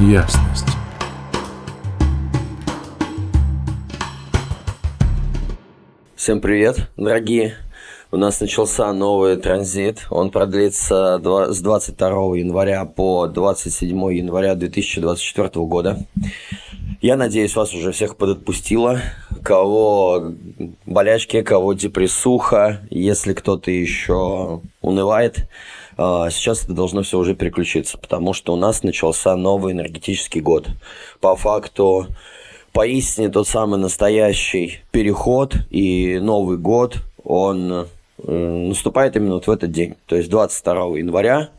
ясность. Всем привет, дорогие! У нас начался новый транзит. Он продлится с 22 января по 27 января 2024 года. Я надеюсь, вас уже всех подотпустило. Кого болячки, кого депрессуха, если кто-то еще унывает, сейчас это должно все уже переключиться, потому что у нас начался новый энергетический год. По факту, поистине тот самый настоящий переход и Новый год, он наступает именно вот в этот день, то есть 22 января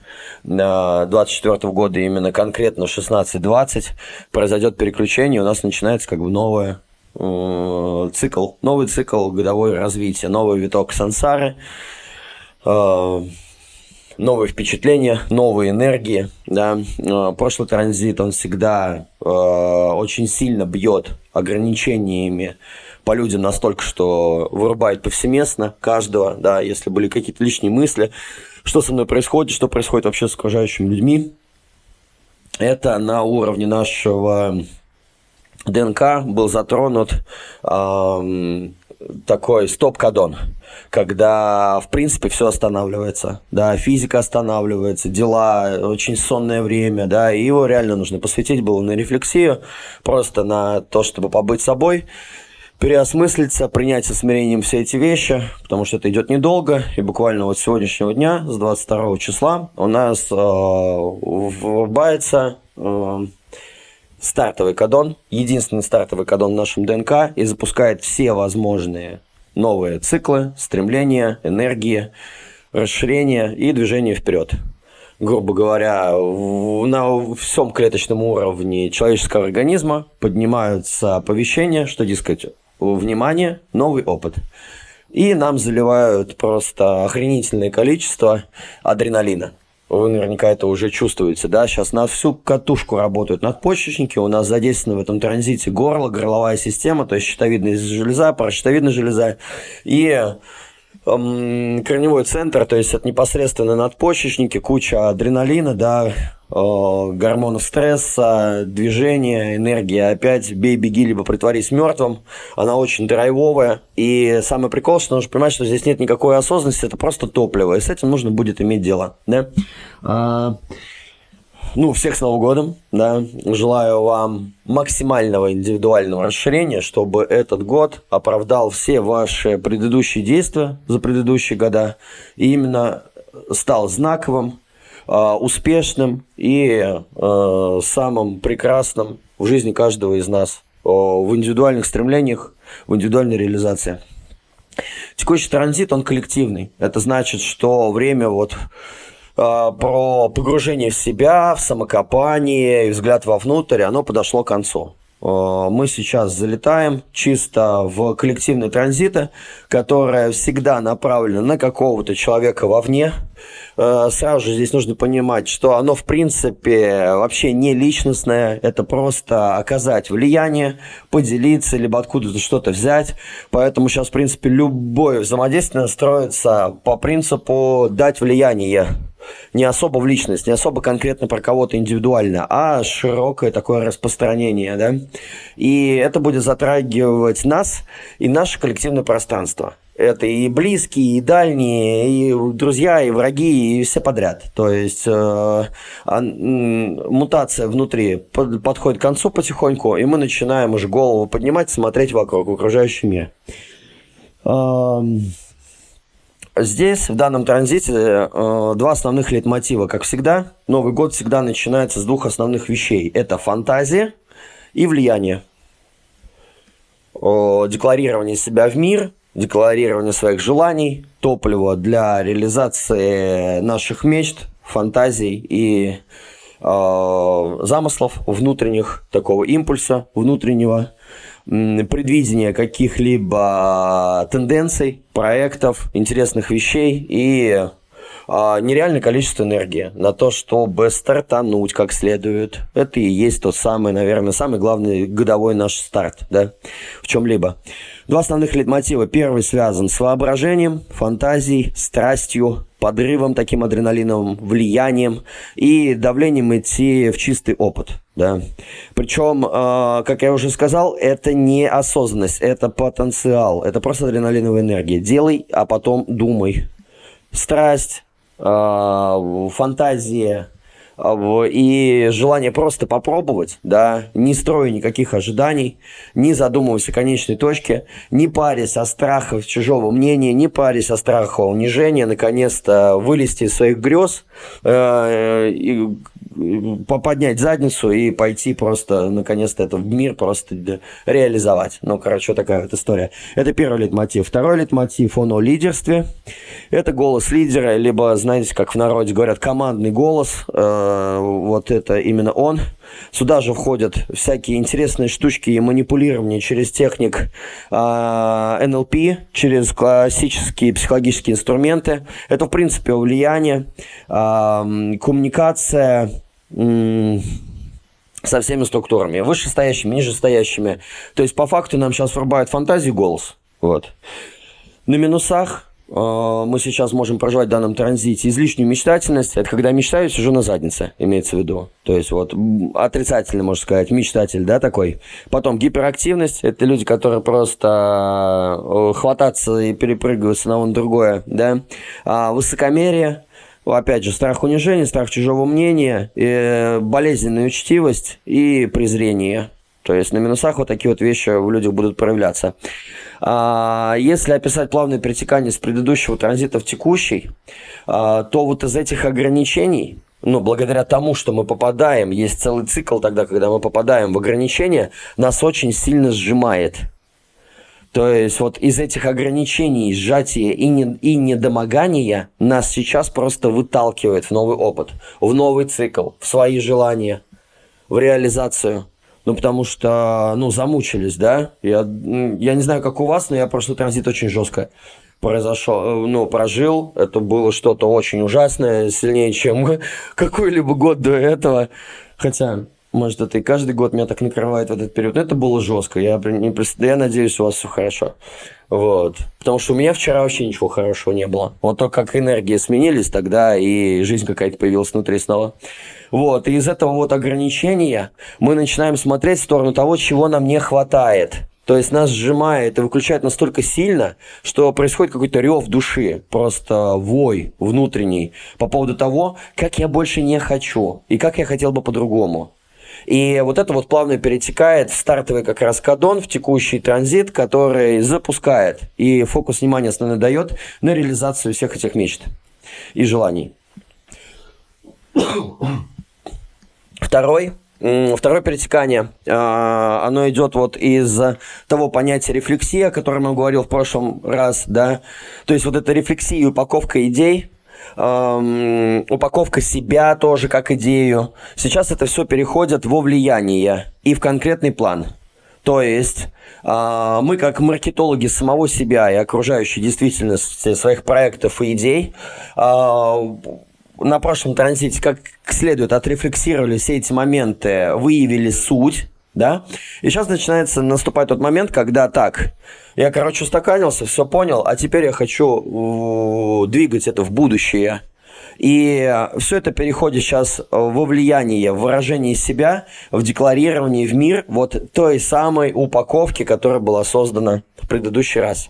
2024 года, именно конкретно 16.20 произойдет переключение, у нас начинается как бы новое э, цикл, новый цикл годовой развития, новый виток сансары, э, новые впечатления, новые энергии. Да. Э, прошлый транзит, он всегда э, очень сильно бьет ограничениями по людям настолько, что вырубает повсеместно каждого, да, если были какие-то лишние мысли, что со мной происходит, что происходит вообще с окружающими людьми. Это на уровне нашего ДНК был затронут э, такой стоп-кадон, когда, в принципе, все останавливается, да, физика останавливается, дела, очень сонное время, да, и его реально нужно посвятить было на рефлексию, просто на то, чтобы побыть собой, переосмыслиться, принять со смирением все эти вещи, потому что это идет недолго, и буквально вот с сегодняшнего дня, с 22 числа, у нас э, врубается э, стартовый кадон, единственный стартовый кадон в нашем ДНК, и запускает все возможные новые циклы, стремления, энергии, расширения и движение вперед грубо говоря, на всем клеточном уровне человеческого организма поднимаются оповещения, что, дескать, внимание, новый опыт. И нам заливают просто охренительное количество адреналина. Вы наверняка это уже чувствуете, да? Сейчас на всю катушку работают надпочечники, у нас задействовано в этом транзите горло, горловая система, то есть щитовидная железа, паращитовидная железа. И корневой центр, то есть это непосредственно надпочечники, куча адреналина, да, гормонов стресса, движения, энергия. Опять бей, беги, либо притворись мертвым. Она очень драйвовая. И самый прикол, что нужно понимать, что здесь нет никакой осознанности, это просто топливо. И с этим нужно будет иметь дело. Да? А, ну, всех с Новым годом, да. Желаю вам максимального индивидуального расширения, чтобы этот год оправдал все ваши предыдущие действия за предыдущие года и именно стал знаковым, а, успешным и а, самым прекрасным в жизни каждого из нас в индивидуальных стремлениях, в индивидуальной реализации. Текущий транзит, он коллективный. Это значит, что время вот про погружение в себя, в самокопание и взгляд вовнутрь, оно подошло к концу. Э, мы сейчас залетаем чисто в коллективные транзиты, которая всегда направлена на какого-то человека вовне. Э, сразу же здесь нужно понимать, что оно в принципе вообще не личностное, это просто оказать влияние, поделиться, либо откуда-то что-то взять. Поэтому сейчас в принципе любое взаимодействие строится по принципу дать влияние не особо в личность, не особо конкретно про кого-то индивидуально, а широкое такое распространение, да. И это будет затрагивать нас и наше коллективное пространство. Это и близкие, и дальние, и друзья, и враги, и все подряд. То есть э, а, мутация внутри под, подходит к концу потихоньку, и мы начинаем уже голову поднимать, смотреть вокруг, в окружающий мир. Здесь, в данном транзите, э, два основных лейтмотива, как всегда. Новый год всегда начинается с двух основных вещей. Это фантазия и влияние. Декларирование себя в мир, декларирование своих желаний, топливо для реализации наших мечт, фантазий и э, замыслов внутренних, такого импульса внутреннего предвидение каких-либо тенденций, проектов, интересных вещей и а, нереальное количество энергии на то, чтобы стартануть как следует. Это и есть тот самый, наверное, самый главный годовой наш старт, да, в чем-либо. Два основных лейтмотива. Первый связан с воображением, фантазией, страстью, подрывом, таким адреналиновым влиянием и давлением идти в чистый опыт. Да. Причем, э, как я уже сказал, это не осознанность, это потенциал, это просто адреналиновая энергия. Делай, а потом думай. Страсть, э, фантазия, и желание просто попробовать, да, не строя никаких ожиданий, не задумываясь о конечной точке, не парясь о страхах чужого мнения, не парясь о страхах унижения, наконец-то вылезти из своих грез, э, и поднять задницу и пойти просто, наконец-то, это в мир просто реализовать. Ну, короче, такая вот история. Это первый литмотив. Второй литмотив, он о лидерстве. Это голос лидера, либо, знаете, как в народе говорят, командный голос. Э, вот это именно он. Сюда же входят всякие интересные штучки и манипулирование через техник э, НЛП, через классические психологические инструменты. Это, в принципе, влияние, коммуникация, со всеми структурами, вышестоящими, нижестоящими. То есть, по факту, нам сейчас врубают фантазию голос. Вот. На минусах э, мы сейчас можем проживать в данном транзите излишнюю мечтательность. Это когда мечтаю, сижу на заднице, имеется в виду. То есть, вот, отрицательно, можно сказать, мечтатель, да, такой. Потом гиперактивность. Это люди, которые просто э, хвататься и перепрыгивают с одного на другое, да. А высокомерие опять же, страх унижения, страх чужого мнения, э, болезненная учтивость и презрение. То есть на минусах вот такие вот вещи в людях будут проявляться. А, если описать плавное перетекание с предыдущего транзита в текущий, а, то вот из этих ограничений, ну, благодаря тому, что мы попадаем, есть целый цикл тогда, когда мы попадаем в ограничения, нас очень сильно сжимает. То есть вот из этих ограничений, сжатия и, не, и недомогания нас сейчас просто выталкивает в новый опыт, в новый цикл, в свои желания, в реализацию. Ну, потому что, ну, замучились, да? Я, я не знаю, как у вас, но я прошлый транзит очень жестко произошел, ну, прожил. Это было что-то очень ужасное, сильнее, чем какой-либо год до этого. Хотя, может, это и каждый год меня так накрывает в этот период. Но это было жестко. Я, не, я надеюсь, у вас все хорошо. Вот. Потому что у меня вчера вообще ничего хорошего не было. Вот то, как энергии сменились, тогда и жизнь какая-то появилась внутри снова. Вот. И из этого вот ограничения мы начинаем смотреть в сторону того, чего нам не хватает. То есть нас сжимает и выключает настолько сильно, что происходит какой-то рев души, просто вой внутренний по поводу того, как я больше не хочу и как я хотел бы по-другому. И вот это вот плавно перетекает в стартовый как раз кадон, в текущий транзит, который запускает и фокус внимания основной дает на реализацию всех этих мечт и желаний. Второй Второе перетекание, а, оно идет вот из того понятия рефлексия, о котором я говорил в прошлом раз, да, то есть вот эта рефлексия и упаковка идей, эм, упаковка себя тоже как идею. Сейчас это все переходит во влияние и в конкретный план. То есть э, мы как маркетологи самого себя и окружающей действительности своих проектов и идей э, на прошлом транзите как следует отрефлексировали все эти моменты, выявили суть, да, и сейчас начинается наступать тот момент, когда так, я, короче, устаканился, все понял, а теперь я хочу двигать это в будущее. И все это переходит сейчас во влияние, в выражение себя, в декларирование в мир вот той самой упаковки, которая была создана в предыдущий раз.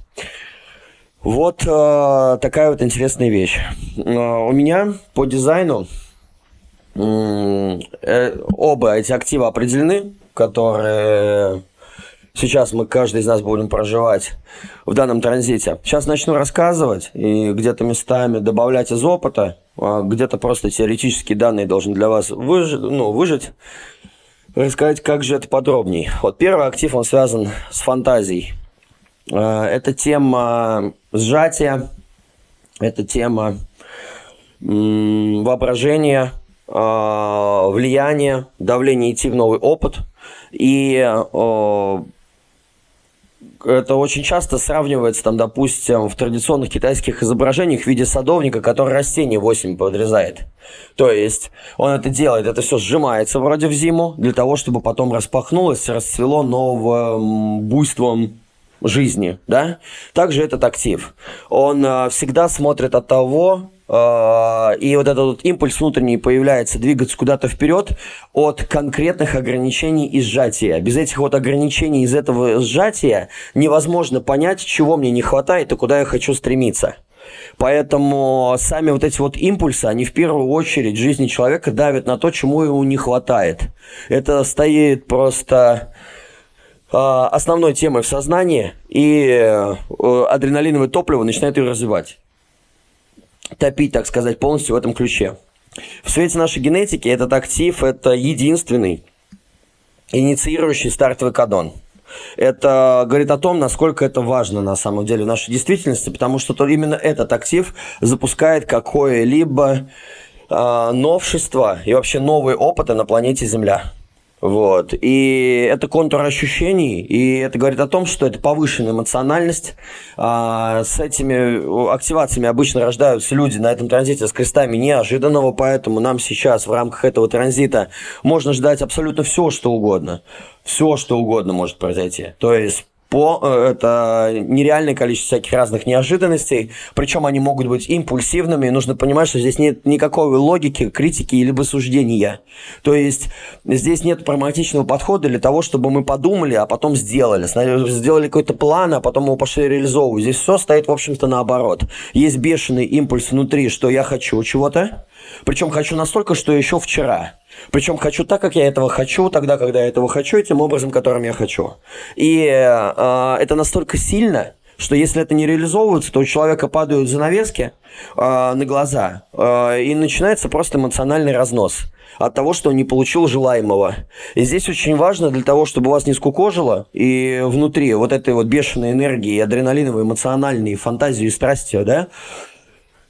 Вот э, такая вот интересная вещь. Э, у меня по дизайну э, оба эти активы определены, которые сейчас мы, каждый из нас будем проживать в данном транзите. Сейчас начну рассказывать и где-то местами добавлять из опыта, а где-то просто теоретические данные должны для вас выжить, ну, выжить. Рассказать, как же это подробней. Вот первый актив, он связан с фантазией. А, это тема сжатия, это тема воображения, а, влияния, давления идти в новый опыт. И это очень часто сравнивается, там, допустим, в традиционных китайских изображениях в виде садовника, который растение 8 подрезает. То есть он это делает, это все сжимается вроде в зиму, для того, чтобы потом распахнулось, расцвело новым буйством жизни, да, также этот актив. Он э, всегда смотрит от того, и вот этот вот импульс внутренний появляется, двигаться куда-то вперед от конкретных ограничений и сжатия. Без этих вот ограничений из этого сжатия невозможно понять, чего мне не хватает и куда я хочу стремиться. Поэтому сами вот эти вот импульсы, они в первую очередь в жизни человека давят на то, чему ему не хватает. Это стоит просто а, основной темой в сознании, и э, адреналиновое топливо начинает ее развивать. Топить, так сказать, полностью в этом ключе. В свете нашей генетики этот актив – это единственный инициирующий стартовый кадон. Это говорит о том, насколько это важно на самом деле в нашей действительности, потому что то именно этот актив запускает какое-либо э, новшество и вообще новые опыты на планете Земля. Вот. И это контур ощущений, и это говорит о том, что это повышенная эмоциональность. А, с этими активациями обычно рождаются люди на этом транзите с крестами неожиданного, поэтому нам сейчас в рамках этого транзита можно ждать абсолютно все, что угодно. Все, что угодно может произойти. То есть по, э, это нереальное количество всяких разных неожиданностей, причем они могут быть импульсивными, и нужно понимать, что здесь нет никакой логики, критики или суждения. То есть здесь нет прагматичного подхода для того, чтобы мы подумали, а потом сделали. Сделали какой-то план, а потом его пошли реализовывать. Здесь все стоит, в общем-то, наоборот. Есть бешеный импульс внутри, что я хочу чего-то, причем хочу настолько, что еще вчера. Причем хочу так, как я этого хочу, тогда, когда я этого хочу, и тем образом, которым я хочу. И э, это настолько сильно, что если это не реализовывается, то у человека падают занавески э, на глаза, э, и начинается просто эмоциональный разнос от того, что он не получил желаемого. И здесь очень важно для того, чтобы вас не скукожило, и внутри вот этой вот бешеной энергии, адреналиновой, эмоциональной фантазии и страсти, да,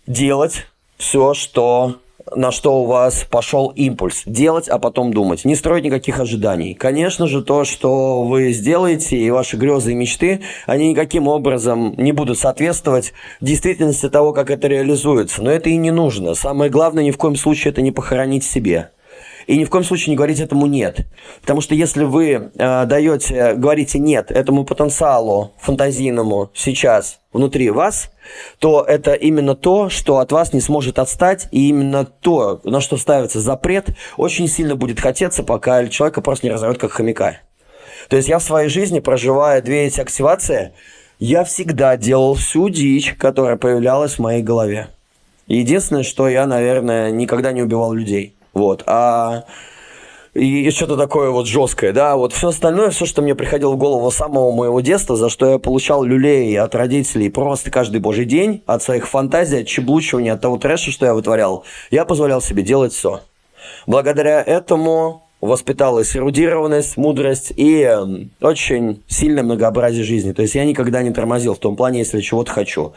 делать все, что на что у вас пошел импульс. Делать, а потом думать. Не строить никаких ожиданий. Конечно же, то, что вы сделаете, и ваши грезы и мечты, они никаким образом не будут соответствовать действительности того, как это реализуется. Но это и не нужно. Самое главное, ни в коем случае это не похоронить себе. И ни в коем случае не говорить этому «нет». Потому что если вы э, даете, говорите «нет» этому потенциалу фантазийному сейчас внутри вас, то это именно то, что от вас не сможет отстать, и именно то, на что ставится запрет, очень сильно будет хотеться, пока человека просто не разорвет как хомяка. То есть я в своей жизни, проживая две эти активации, я всегда делал всю дичь, которая появлялась в моей голове. Единственное, что я, наверное, никогда не убивал людей. Вот. А и что-то такое вот жесткое, да, вот все остальное, все, что мне приходило в голову с самого моего детства, за что я получал люлей от родителей просто каждый божий день, от своих фантазий, от чеблучивания, от того трэша, что я вытворял, я позволял себе делать все. Благодаря этому воспиталась эрудированность, мудрость и э, очень сильное многообразие жизни. То есть я никогда не тормозил в том плане, если чего-то хочу.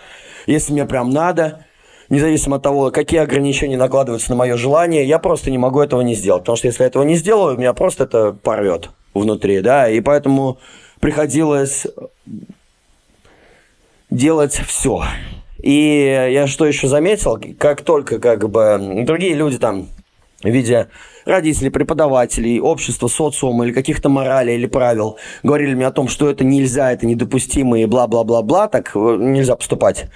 Если мне прям надо, независимо от того, какие ограничения накладываются на мое желание, я просто не могу этого не сделать. Потому что если я этого не сделаю, меня просто это порвет внутри, да, и поэтому приходилось делать все. И я что еще заметил, как только как бы другие люди там в виде родителей, преподавателей, общества, социума или каких-то моралей или правил говорили мне о том, что это нельзя, это недопустимо и бла-бла-бла-бла, так э, нельзя поступать.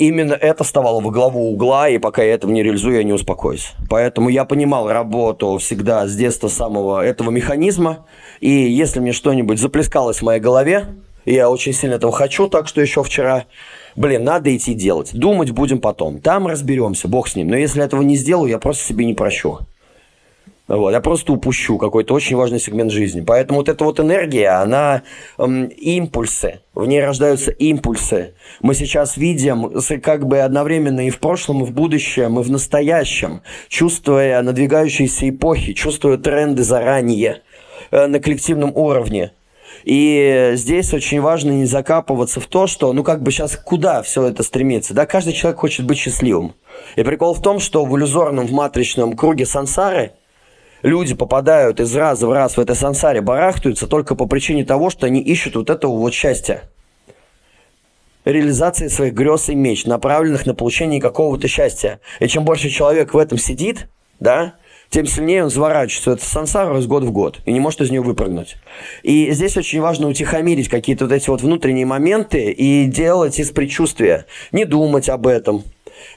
Именно это вставало во главу угла, и пока я этого не реализую, я не успокоюсь. Поэтому я понимал работу всегда с детства самого этого механизма, и если мне что-нибудь заплескалось в моей голове, я очень сильно этого хочу, так что еще вчера, блин, надо идти делать. Думать будем потом. Там разберемся, бог с ним. Но если этого не сделаю, я просто себе не прощу. Вот, я просто упущу какой-то очень важный сегмент жизни. Поэтому вот эта вот энергия, она эм, импульсы, в ней рождаются импульсы. Мы сейчас видим как бы одновременно и в прошлом, и в будущем, и в настоящем, чувствуя надвигающиеся эпохи, чувствуя тренды заранее э, на коллективном уровне. И здесь очень важно не закапываться в то, что, ну, как бы сейчас куда все это стремится, да, каждый человек хочет быть счастливым. И прикол в том, что в иллюзорном, в матричном круге сансары – люди попадают из раза в раз в этой сансаре, барахтаются только по причине того, что они ищут вот этого вот счастья. Реализации своих грез и меч, направленных на получение какого-то счастья. И чем больше человек в этом сидит, да, тем сильнее он заворачивается в сансару из год в год и не может из нее выпрыгнуть. И здесь очень важно утихомирить какие-то вот эти вот внутренние моменты и делать из предчувствия. Не думать об этом,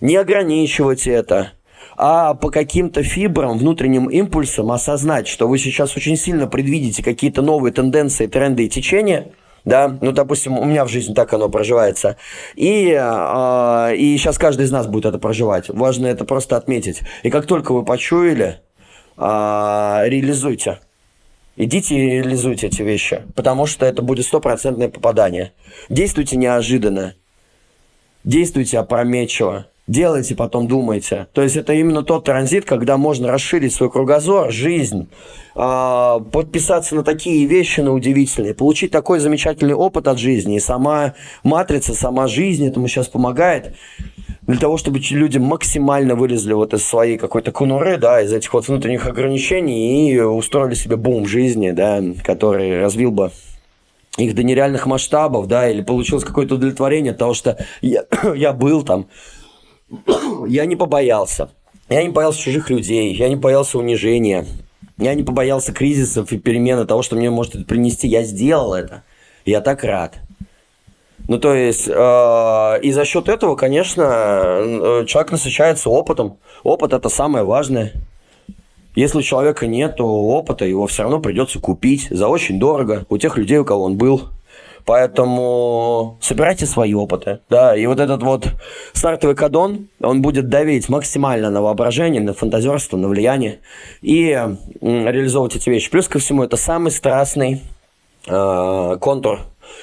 не ограничивать это, а по каким-то фибрам, внутренним импульсам осознать, что вы сейчас очень сильно предвидите какие-то новые тенденции, тренды и течения – да, ну, допустим, у меня в жизни так оно проживается, и, э, и сейчас каждый из нас будет это проживать, важно это просто отметить, и как только вы почуяли, э, реализуйте, идите и реализуйте эти вещи, потому что это будет стопроцентное попадание, действуйте неожиданно, действуйте опрометчиво, делайте, потом думайте. То есть это именно тот транзит, когда можно расширить свой кругозор, жизнь, а, подписаться на такие вещи, на удивительные, получить такой замечательный опыт от жизни. И сама матрица, сама жизнь этому сейчас помогает для того, чтобы люди максимально вылезли вот из своей какой-то конуры, да, из этих вот внутренних ограничений и устроили себе бум жизни, да, который развил бы их до нереальных масштабов, да, или получилось какое-то удовлетворение от того, что я, я был там, я не побоялся. Я не боялся чужих людей, я не боялся унижения, я не побоялся кризисов и перемены того, что мне может это принести. Я сделал это. Я так рад. Ну, то есть, э, и за счет этого, конечно, э, человек насыщается опытом. Опыт – это самое важное. Если у человека нет опыта, его все равно придется купить за очень дорого у тех людей, у кого он был. Поэтому собирайте свои опыты. Да, и вот этот вот стартовый кадон, он будет давить максимально на воображение, на фантазерство, на влияние и реализовывать эти вещи. Плюс ко всему, это самый страстный э, контур.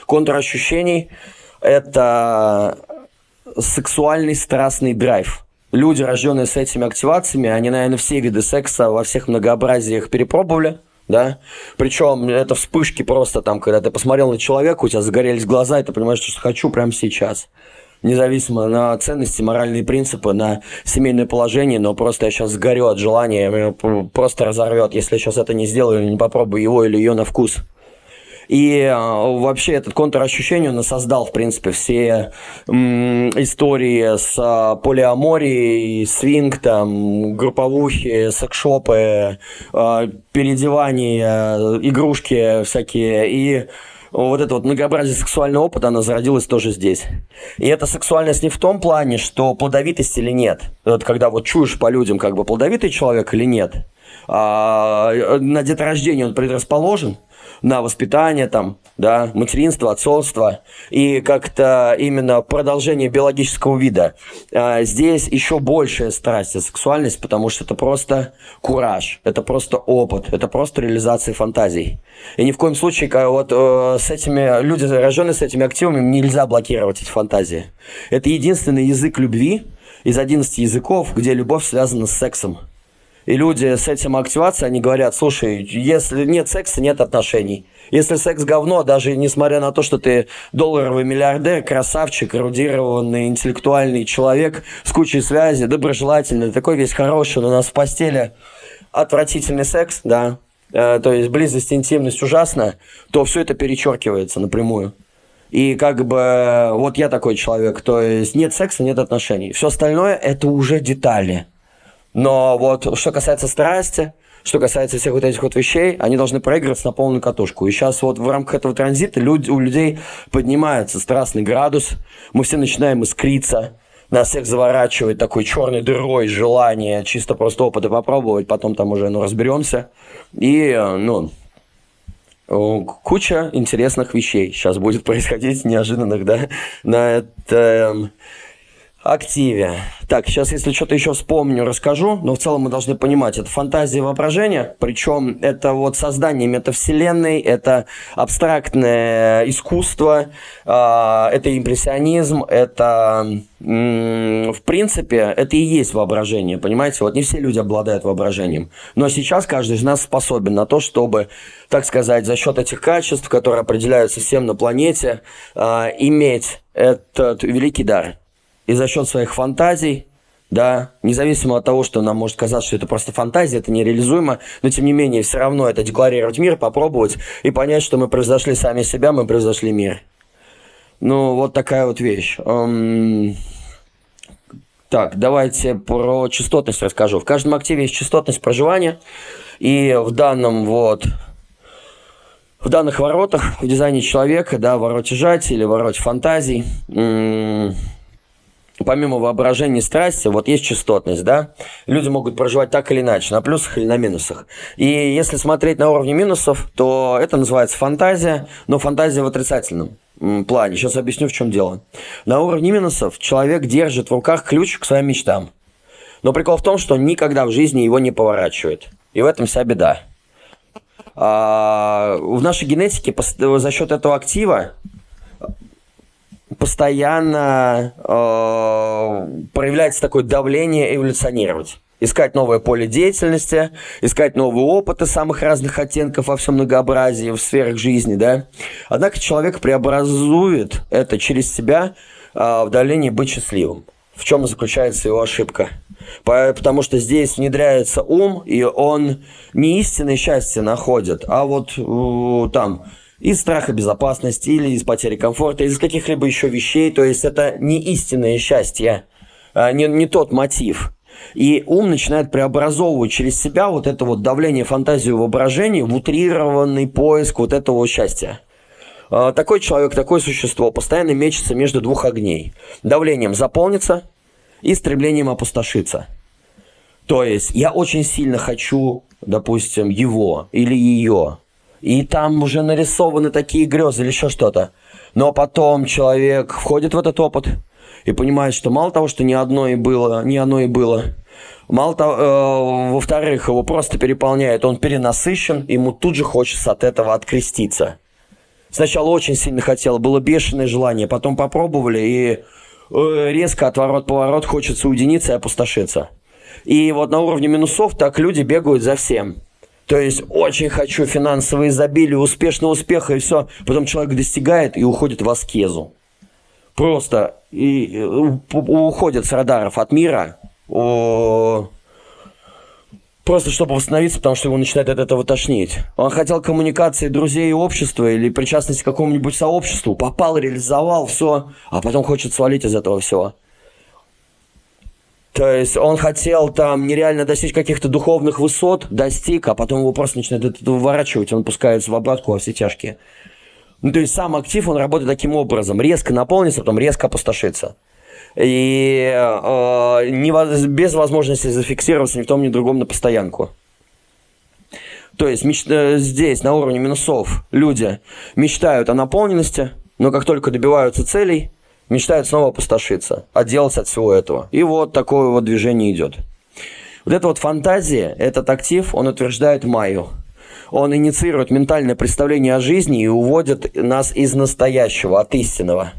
Контур ощущений – это сексуальный страстный драйв люди, рожденные с этими активациями, они, наверное, все виды секса во всех многообразиях перепробовали – да, причем это вспышки просто там, когда ты посмотрел на человека, у тебя загорелись глаза, и ты понимаешь, что хочу прямо сейчас. Независимо на ценности, моральные принципы, на семейное положение, но просто я сейчас сгорю от желания, меня просто разорвет, если я сейчас это не сделаю, не попробую его или ее на вкус. И а, вообще этот контур ощущения он создал, в принципе, все истории с а, полиаморией, свинг, там, групповухи, секшопы, а, переодевания, игрушки всякие. И вот это вот многообразие сексуального опыта, она зародилась тоже здесь. И эта сексуальность не в том плане, что плодовитость или нет. Вот когда вот чуешь по людям, как бы плодовитый человек или нет. А, на деторождение он предрасположен – на воспитание, там, да, материнство, отцовство и как-то именно продолжение биологического вида. А здесь еще большая страсть и сексуальность, потому что это просто кураж, это просто опыт, это просто реализация фантазий. И ни в коем случае вот э, с этими, люди, рожденные с этими активами, нельзя блокировать эти фантазии. Это единственный язык любви из 11 языков, где любовь связана с сексом. И люди с этим активацией, они говорят, слушай, если нет секса, нет отношений. Если секс говно, даже несмотря на то, что ты долларовый миллиардер, красавчик, эрудированный, интеллектуальный человек с кучей связи, доброжелательный, такой весь хороший, но у нас в постели отвратительный секс, да, э, то есть близость, интимность ужасна, то все это перечеркивается напрямую. И как бы вот я такой человек, то есть нет секса, нет отношений. Все остальное это уже детали. Но вот что касается страсти, что касается всех вот этих вот вещей, они должны проигрываться на полную катушку. И сейчас вот в рамках этого транзита люди, у людей поднимается страстный градус, мы все начинаем искриться, нас всех заворачивает такой черной дырой желание чисто просто опыта попробовать, потом там уже ну, разберемся. И, ну, куча интересных вещей сейчас будет происходить неожиданных, да, на этом активе. Так, сейчас, если что-то еще вспомню, расскажу, но в целом мы должны понимать, это фантазия и воображение, причем это вот создание метавселенной, это абстрактное искусство, а, это импрессионизм, это, в принципе, это и есть воображение, понимаете? Вот не все люди обладают воображением, но сейчас каждый из нас способен на то, чтобы, так сказать, за счет этих качеств, которые определяются всем на планете, а, иметь этот великий дар – и за счет своих фантазий, да, независимо от того, что нам может казаться, что это просто фантазия, это нереализуемо, но тем не менее все равно это декларировать мир, попробовать и понять, что мы произошли сами себя, мы произошли мир. Ну, вот такая вот вещь. Эм, Так, давайте про частотность расскажу. В каждом активе есть частотность проживания, и в данном вот в данных воротах, в дизайне человека, да, вороте жать или вороте фантазий, помимо воображения и страсти, вот есть частотность, да, люди могут проживать так или иначе, на плюсах или на минусах. И если смотреть на уровне минусов, то это называется фантазия, но фантазия в отрицательном плане. Сейчас объясню, в чем дело. На уровне минусов человек держит в руках ключ к своим мечтам. Но прикол в том, что он никогда в жизни его не поворачивает. И в этом вся беда. А, в нашей генетике за счет этого актива постоянно э, проявляется такое давление эволюционировать искать новое поле деятельности, искать новые опыты самых разных оттенков во всем многообразии в сферах жизни, да. Однако человек преобразует это через себя а, в давлении быть счастливым. В чем заключается его ошибка? Потому что здесь внедряется ум, и он не истинное счастье находит, а вот там из страха безопасности или из потери комфорта, из каких-либо еще вещей. То есть это не истинное счастье, а не, не тот мотив. И ум начинает преобразовывать через себя вот это вот давление, фантазию, воображение в утрированный поиск вот этого счастья. А, такой человек, такое существо постоянно мечется между двух огней. Давлением заполниться и стремлением опустошиться. То есть я очень сильно хочу, допустим, его или ее. И там уже нарисованы такие грезы или еще что-то. Но потом человек входит в этот опыт – и понимает, что мало того, что ни одно и было, ни одно и было, мало того, э, во-вторых, его просто переполняет, он перенасыщен, ему тут же хочется от этого откреститься. Сначала очень сильно хотел, было бешеное желание, потом попробовали, и э, резко отворот-поворот хочется уединиться и опустошиться. И вот на уровне минусов так люди бегают за всем. То есть очень хочу финансовое изобилие, успешного успеха и все. Потом человек достигает и уходит в аскезу просто и, э, уходят с радаров от мира, просто чтобы восстановиться, потому что его начинает от этого тошнить. Он хотел коммуникации друзей и общества или причастности к какому-нибудь сообществу, попал, реализовал, все, а потом хочет свалить из этого всего. То есть он хотел там нереально достичь каких-то духовных высот, достиг, а потом его просто начинает это выворачивать, он пускается в обратку во все тяжкие. Ну, то есть сам актив, он работает таким образом. Резко наполнится, потом резко опустошится. И э, не, без возможности зафиксироваться ни в том, ни в другом на постоянку. То есть меч... Э, здесь, на уровне минусов, люди мечтают о наполненности, но как только добиваются целей, мечтают снова опустошиться, отделаться от всего этого. И вот такое вот движение идет. Вот эта вот фантазия, этот актив, он утверждает Майю – он инициирует ментальное представление о жизни и уводит нас из настоящего, от истинного.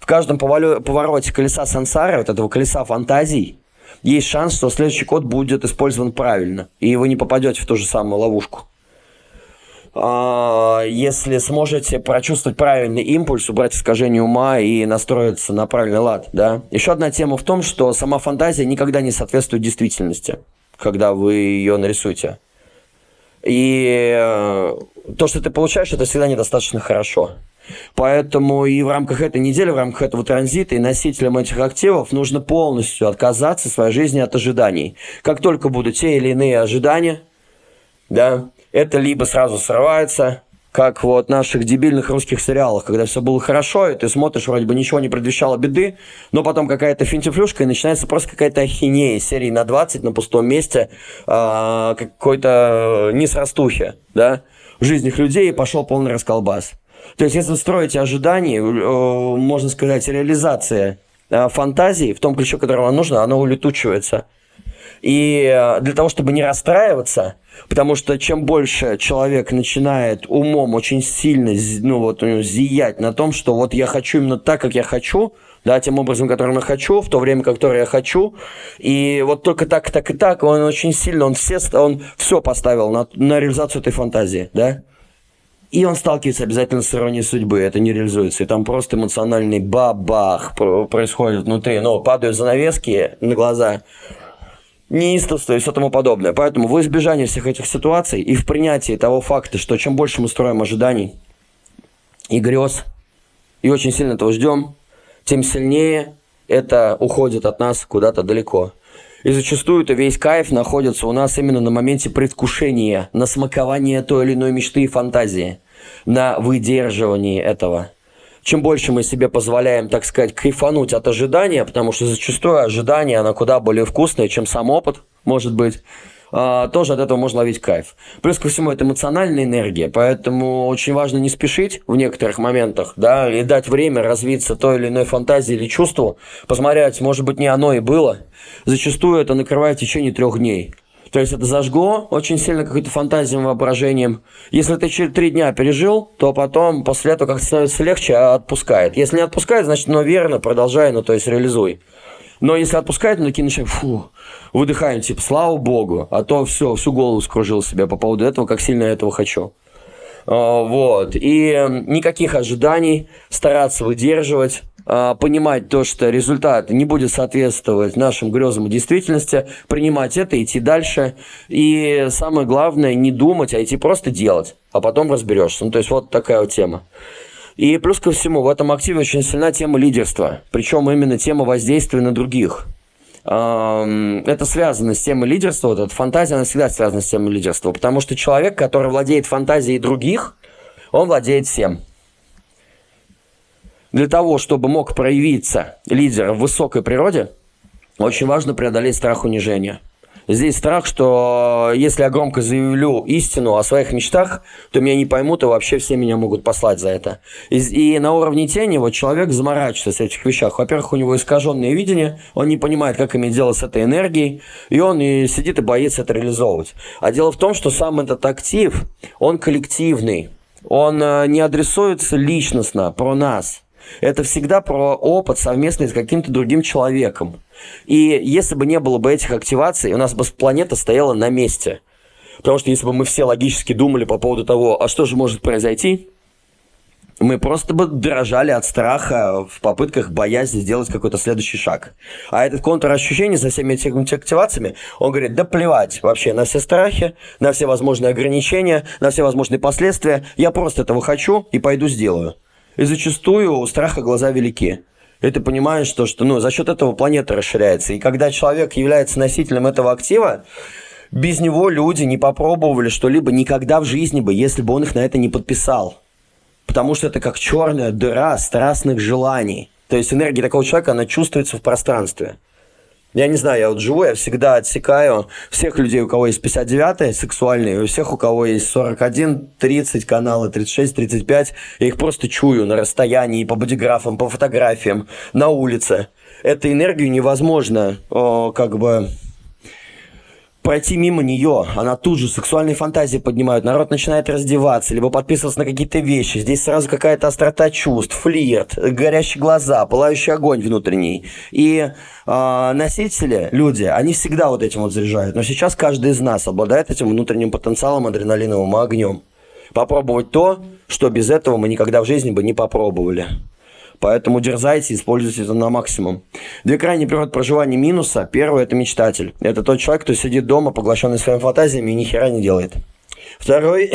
В каждом повороте колеса сансары, вот этого колеса фантазий, есть шанс, что следующий код будет использован правильно, и вы не попадете в ту же самую ловушку. А, если сможете прочувствовать правильный импульс, убрать искажение ума и настроиться на правильный лад. Да? Еще одна тема в том, что сама фантазия никогда не соответствует действительности, когда вы ее нарисуете. И э, то, что ты получаешь, это всегда недостаточно хорошо. Поэтому и в рамках этой недели, в рамках этого транзита и носителям этих активов нужно полностью отказаться в своей жизни от ожиданий. Как только будут те или иные ожидания, да, это либо сразу срывается, как вот наших дебильных русских сериалах, когда все было хорошо, и ты смотришь, вроде бы ничего не предвещало беды, но потом какая-то финтифлюшка, и начинается просто какая-то ахинея серии на 20 на пустом месте, э, какой-то несрастухи, да, в жизнях людей, и пошел полный расколбас. То есть, если вы строите ожидания, э, можно сказать, реализация э, фантазии в том ключе, который вам нужно, она улетучивается. И э, для того, чтобы не расстраиваться, потому что чем больше человек начинает умом очень сильно ну, вот, зиять на том, что вот я хочу именно так, как я хочу, да, тем образом, которым я хочу, в то время, которое я хочу, и вот только так, так и так, он очень сильно, он все, он все поставил на, на реализацию этой фантазии, да, и он сталкивается обязательно с иронией судьбы, это не реализуется. И там просто эмоциональный бабах происходит внутри. Ну, падают занавески на глаза, неистовство и все тому подобное. Поэтому в избежании всех этих ситуаций и в принятии того факта, что чем больше мы строим ожиданий и грез, и очень сильно этого ждем, тем сильнее это уходит от нас куда-то далеко. И зачастую это весь кайф находится у нас именно на моменте предвкушения, на смаковании той или иной мечты и фантазии, на выдерживании этого. Чем больше мы себе позволяем, так сказать, кайфануть от ожидания, потому что зачастую ожидание, оно куда более вкусное, чем сам опыт, может быть, а, тоже от этого можно ловить кайф. Плюс ко всему, это эмоциональная энергия, поэтому очень важно не спешить в некоторых моментах, да, и дать время развиться той или иной фантазии или чувству, посмотреть, может быть, не оно и было. Зачастую это накрывает в течение трех дней. То есть это зажгло очень сильно какой-то фантазией, воображением. Если ты через три дня пережил, то потом после этого как-то становится легче, а отпускает. Если не отпускает, значит, ну, верно, продолжай, ну, то есть реализуй. Но если отпускает, такие начинаем, фу, выдыхаем, типа, слава богу, а то все, всю голову скружил себе по поводу этого, как сильно я этого хочу. А, вот. И никаких ожиданий, стараться выдерживать, понимать то, что результат не будет соответствовать нашим грезам и действительности, принимать это, идти дальше. И самое главное, не думать, а идти просто делать, а потом разберешься. Ну, то есть вот такая вот тема. И плюс ко всему, в этом активе очень сильна тема лидерства, причем именно тема воздействия на других. Это связано с темой лидерства, вот эта фантазия, она всегда связана с темой лидерства, потому что человек, который владеет фантазией других, он владеет всем. Для того, чтобы мог проявиться лидер в высокой природе, очень важно преодолеть страх унижения – Здесь страх, что если я громко заявлю истину о своих мечтах, то меня не поймут, и вообще все меня могут послать за это. И, и на уровне тени вот человек заморачивается с этих вещах. Во-первых, у него искаженное видение, он не понимает, как иметь дело с этой энергией, и он и сидит и боится это реализовывать. А дело в том, что сам этот актив, он коллективный. Он э, не адресуется личностно про нас. Это всегда про опыт совместный с каким-то другим человеком. И если бы не было бы этих активаций, у нас бы планета стояла на месте. Потому что если бы мы все логически думали по поводу того, а что же может произойти, мы просто бы дрожали от страха в попытках боязни сделать какой-то следующий шаг. А этот контур ощущений со всеми этими активациями, он говорит, да плевать вообще на все страхи, на все возможные ограничения, на все возможные последствия. Я просто этого хочу и пойду сделаю. И зачастую у страха глаза велики. И ты понимаешь, что, что ну, за счет этого планета расширяется. И когда человек является носителем этого актива, без него люди не попробовали что-либо никогда в жизни бы, если бы он их на это не подписал. Потому что это как черная дыра страстных желаний. То есть энергия такого человека, она чувствуется в пространстве. Я не знаю, я вот живу, я всегда отсекаю всех людей, у кого есть 59 сексуальные, у всех, у кого есть 41, 30 каналы, 36, 35, я их просто чую на расстоянии, по бодиграфам, по фотографиям, на улице. Эту энергию невозможно о, как бы пройти мимо нее, она тут же сексуальные фантазии поднимают, народ начинает раздеваться, либо подписываться на какие-то вещи. Здесь сразу какая-то острота чувств, флирт, горящие глаза, пылающий огонь внутренний. И э, носители, люди, они всегда вот этим вот заряжают. Но сейчас каждый из нас обладает этим внутренним потенциалом адреналиновым огнем. Попробовать то, что без этого мы никогда в жизни бы не попробовали. Поэтому дерзайте, используйте это на максимум. Две крайние природы проживания минуса. Первый – это мечтатель. Это тот человек, кто сидит дома, поглощенный своими фантазиями и ни хера не делает. Второй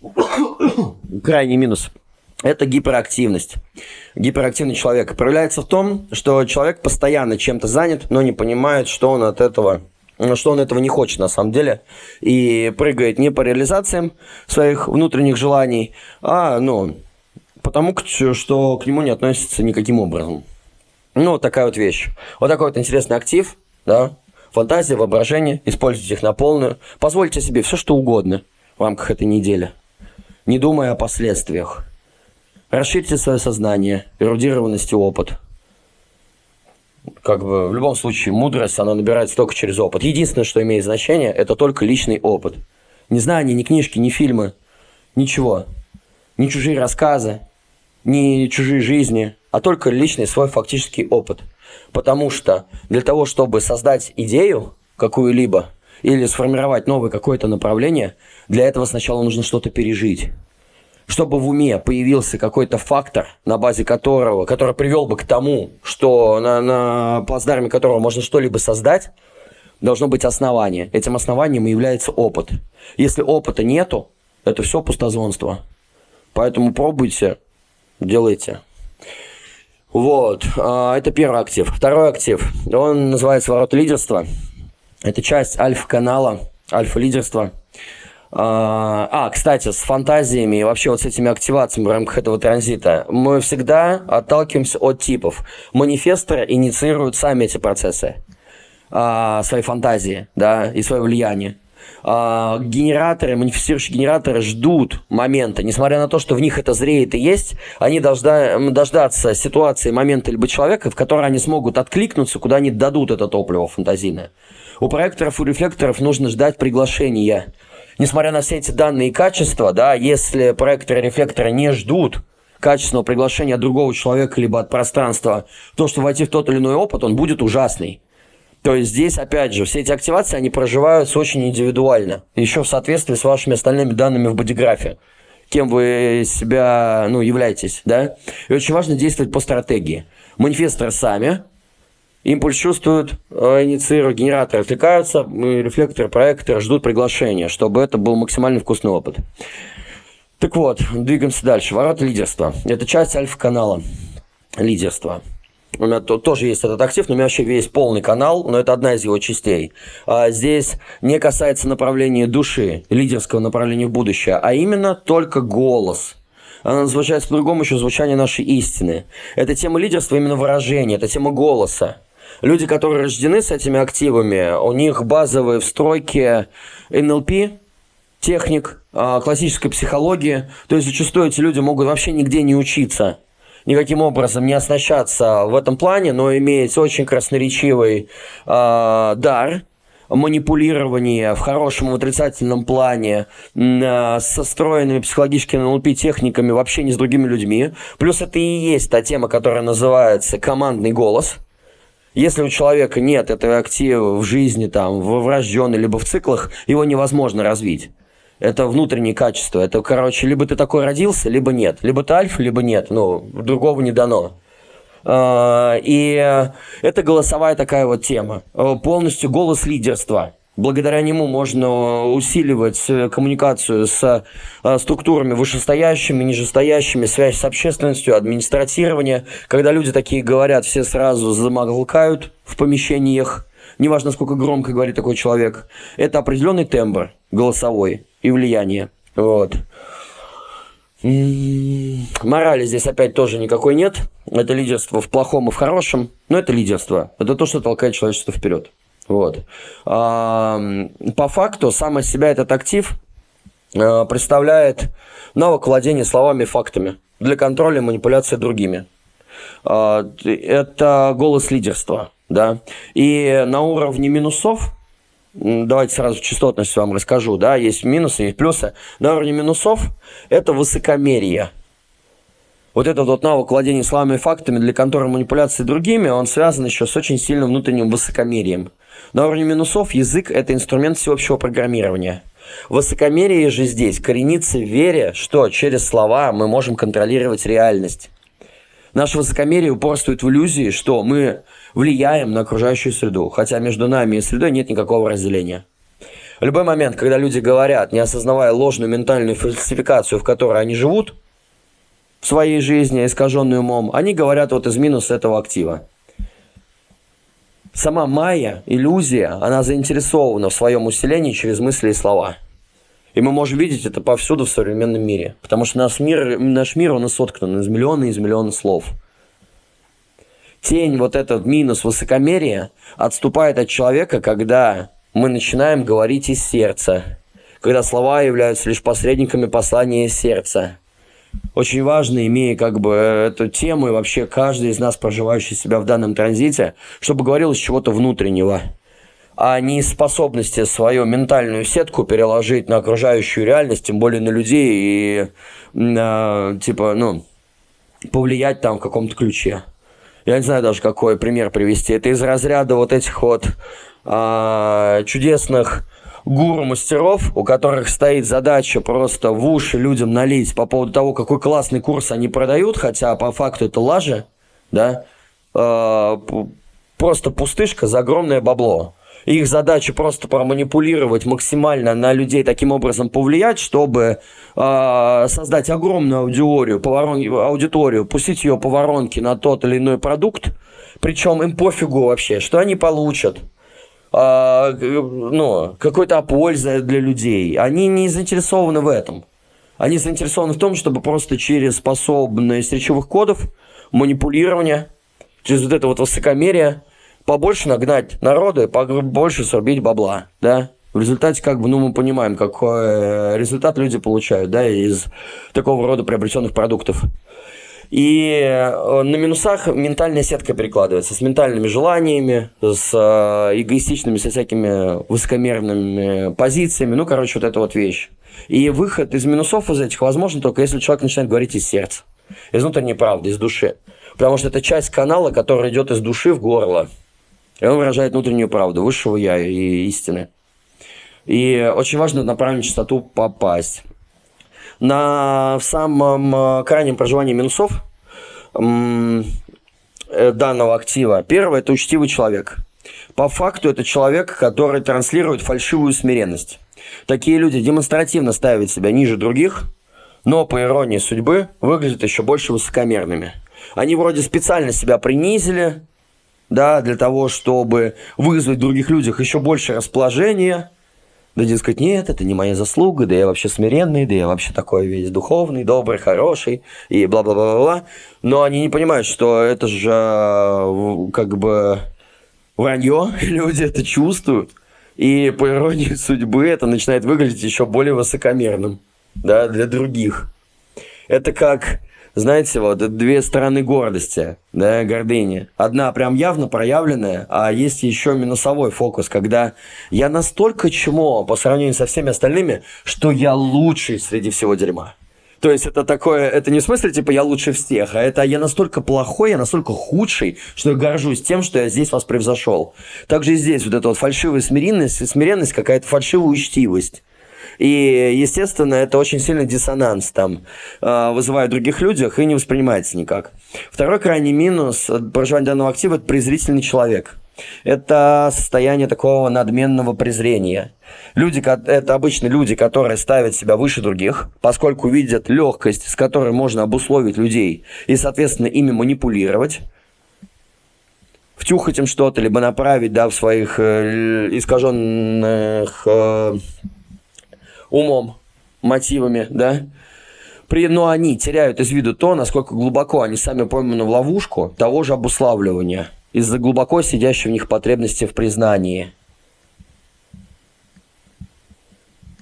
– крайний минус – это гиперактивность. Гиперактивный человек проявляется в том, что человек постоянно чем-то занят, но не понимает, что он от этого что он этого не хочет на самом деле, и прыгает не по реализациям своих внутренних желаний, а, ну, потому что к нему не относится никаким образом. Ну, вот такая вот вещь. Вот такой вот интересный актив, да, фантазия, воображение, используйте их на полную. Позвольте себе все, что угодно в рамках этой недели, не думая о последствиях. Расширьте свое сознание, эрудированность и опыт. Как бы в любом случае мудрость, она набирается только через опыт. Единственное, что имеет значение, это только личный опыт. Не знания, ни книжки, ни фильмы, ничего. Ни чужие рассказы, не чужие жизни, а только личный свой фактический опыт. Потому что для того, чтобы создать идею какую-либо или сформировать новое какое-то направление, для этого сначала нужно что-то пережить. Чтобы в уме появился какой-то фактор, на базе которого, который привел бы к тому, что на, на плацдарме которого можно что-либо создать, должно быть основание. Этим основанием является опыт. Если опыта нету, это все пустозвонство. Поэтому пробуйте делайте. Вот, а, это первый актив. Второй актив, он называется «Ворота лидерства». Это часть альфа-канала, альфа-лидерства. А, а, кстати, с фантазиями и вообще вот с этими активациями в рамках этого транзита мы всегда отталкиваемся от типов. Манифесторы инициируют сами эти процессы, а, свои фантазии, да, и свое влияние. А, генераторы, манифестирующие генераторы ждут момента, несмотря на то, что в них это зреет и есть, они должда, дождаться ситуации, момента либо человека, в который они смогут откликнуться, куда они дадут это топливо фантазийное. У проекторов и рефлекторов нужно ждать приглашения. Несмотря на все эти данные и качества, да, если проекторы и рефлекторы не ждут качественного приглашения от другого человека либо от пространства, то, что войти в тот или иной опыт, он будет ужасный. То есть здесь, опять же, все эти активации, они проживаются очень индивидуально. Еще в соответствии с вашими остальными данными в бодиграфе. Кем вы себя, ну, являетесь, да? И очень важно действовать по стратегии. Манифесторы сами, импульс чувствуют, э, инициируют, генераторы отвлекаются, рефлекторы, проекторы ждут приглашения, чтобы это был максимально вкусный опыт. Так вот, двигаемся дальше. Ворота лидерства. Это часть альфа-канала лидерства. У меня тоже есть этот актив, но у меня вообще весь полный канал, но это одна из его частей. А здесь не касается направления души, лидерского направления в будущее, а именно только голос. Она называется по-другому еще звучание нашей истины. Это тема лидерства именно выражения, это тема голоса. Люди, которые рождены с этими активами, у них базовые в стройке НЛП, техник, а, классической психологии. То есть зачастую эти люди могут вообще нигде не учиться – никаким образом не оснащаться в этом плане, но иметь очень красноречивый э, дар, манипулирование в хорошем и отрицательном плане э, со встроенными психологическими НЛП-техниками вообще не с другими людьми. Плюс это и есть та тема, которая называется командный голос. Если у человека нет этого актива в жизни, там, в врожденной, либо в циклах, его невозможно развить. Это внутренние качества. Это, короче, либо ты такой родился, либо нет. Либо ты альфа, либо нет. Ну, другого не дано. А, и это голосовая такая вот тема. Полностью голос лидерства. Благодаря нему можно усиливать коммуникацию с а, структурами вышестоящими, нижестоящими, связь с общественностью, администратирование. Когда люди такие говорят, все сразу замолкают в помещениях, неважно, сколько громко говорит такой человек. Это определенный тембр голосовой и влияние. Вот. Морали здесь опять тоже никакой нет. Это лидерство в плохом и в хорошем, но это лидерство. Это то, что толкает человечество вперед. Вот. По факту, сам из себя этот актив а, представляет навык владения словами и фактами для контроля и манипуляции другими. А, это голос лидерства. Да? И на уровне минусов давайте сразу частотность вам расскажу, да, есть минусы, есть плюсы. На уровне минусов это высокомерие. Вот этот вот навык владения словами и фактами для контроля манипуляции другими, он связан еще с очень сильным внутренним высокомерием. На уровне минусов язык – это инструмент всеобщего программирования. Высокомерие же здесь коренится в вере, что через слова мы можем контролировать реальность. Наше высокомерие упорствует в иллюзии, что мы влияем на окружающую среду, хотя между нами и средой нет никакого разделения. Любой момент, когда люди говорят, не осознавая ложную ментальную фальсификацию, в которой они живут, в своей жизни, искаженную умом, они говорят вот из минуса этого актива. Сама майя, иллюзия, она заинтересована в своем усилении через мысли и слова. И мы можем видеть это повсюду в современном мире. Потому что наш мир, наш мир он соткан из миллиона из миллиона слов – тень, вот этот минус высокомерия отступает от человека, когда мы начинаем говорить из сердца, когда слова являются лишь посредниками послания из сердца. Очень важно, имея как бы эту тему и вообще каждый из нас, проживающий себя в данном транзите, чтобы говорил из чего-то внутреннего, а не из способности свою ментальную сетку переложить на окружающую реальность, тем более на людей и, э, типа, ну, повлиять там в каком-то ключе я не знаю даже какой пример привести. Это из разряда вот этих вот а, чудесных гуру-мастеров, у которых стоит задача просто в уши людям налить по поводу того, какой классный курс они продают, хотя по факту это лажа, да, а, просто пустышка за огромное бабло. Их задача просто проманипулировать максимально на людей, таким образом повлиять, чтобы э, создать огромную аудиторию, поворон, аудиторию, пустить ее по воронке на тот или иной продукт, причем им пофигу вообще, что они получат, э, ну, какой-то польза для людей. Они не заинтересованы в этом. Они заинтересованы в том, чтобы просто через способность речевых кодов, манипулирование, через вот это вот высокомерие – побольше нагнать народа побольше срубить бабла, да. В результате, как бы, ну, мы понимаем, какой э, результат люди получают, да, из такого рода приобретенных продуктов. И э, на минусах ментальная сетка перекладывается с ментальными желаниями, с э, эгоистичными, со всякими высокомерными позициями. Ну, короче, вот эта вот вещь. И выход из минусов из этих возможен только если человек начинает говорить из сердца, из внутренней правды, из души. Потому что это часть канала, которая идет из души в горло. И он выражает внутреннюю правду, высшего я и истины. И очень важно на правильную частоту попасть. На самом э, крайнем проживании минусов э, данного актива. Первое – это учтивый человек. По факту это человек, который транслирует фальшивую смиренность. Такие люди демонстративно ставят себя ниже других, но по иронии судьбы выглядят еще больше высокомерными. Они вроде специально себя принизили, да, для того, чтобы вызвать в других людях еще больше расположения, да, дескать, нет, это не моя заслуга, да я вообще смиренный, да я вообще такой весь духовный, добрый, хороший, и бла-бла-бла-бла. Но они не понимают, что это же как бы вранье, люди это чувствуют. И по иронии судьбы это начинает выглядеть еще более высокомерным, да, для других. Это как знаете, вот две стороны гордости, да, гордыни. Одна прям явно проявленная, а есть еще минусовой фокус, когда я настолько чмо по сравнению со всеми остальными, что я лучший среди всего дерьма. То есть это такое, это не в смысле, типа, я лучше всех, а это я настолько плохой, я настолько худший, что я горжусь тем, что я здесь вас превзошел. Также и здесь вот эта вот фальшивая смиренность, смиренность какая-то фальшивая учтивость. И, естественно, это очень сильный диссонанс там э, вызывает в других людях и не воспринимается никак. Второй крайний минус проживания данного актива – это презрительный человек. Это состояние такого надменного презрения. Люди, это обычно люди, которые ставят себя выше других, поскольку видят легкость, с которой можно обусловить людей и, соответственно, ими манипулировать втюхать им что-то, либо направить да, в своих э, искаженных э, умом, мотивами, да, при, но они теряют из виду то, насколько глубоко они сами пойманы в ловушку того же обуславливания из-за глубоко сидящей в них потребности в признании.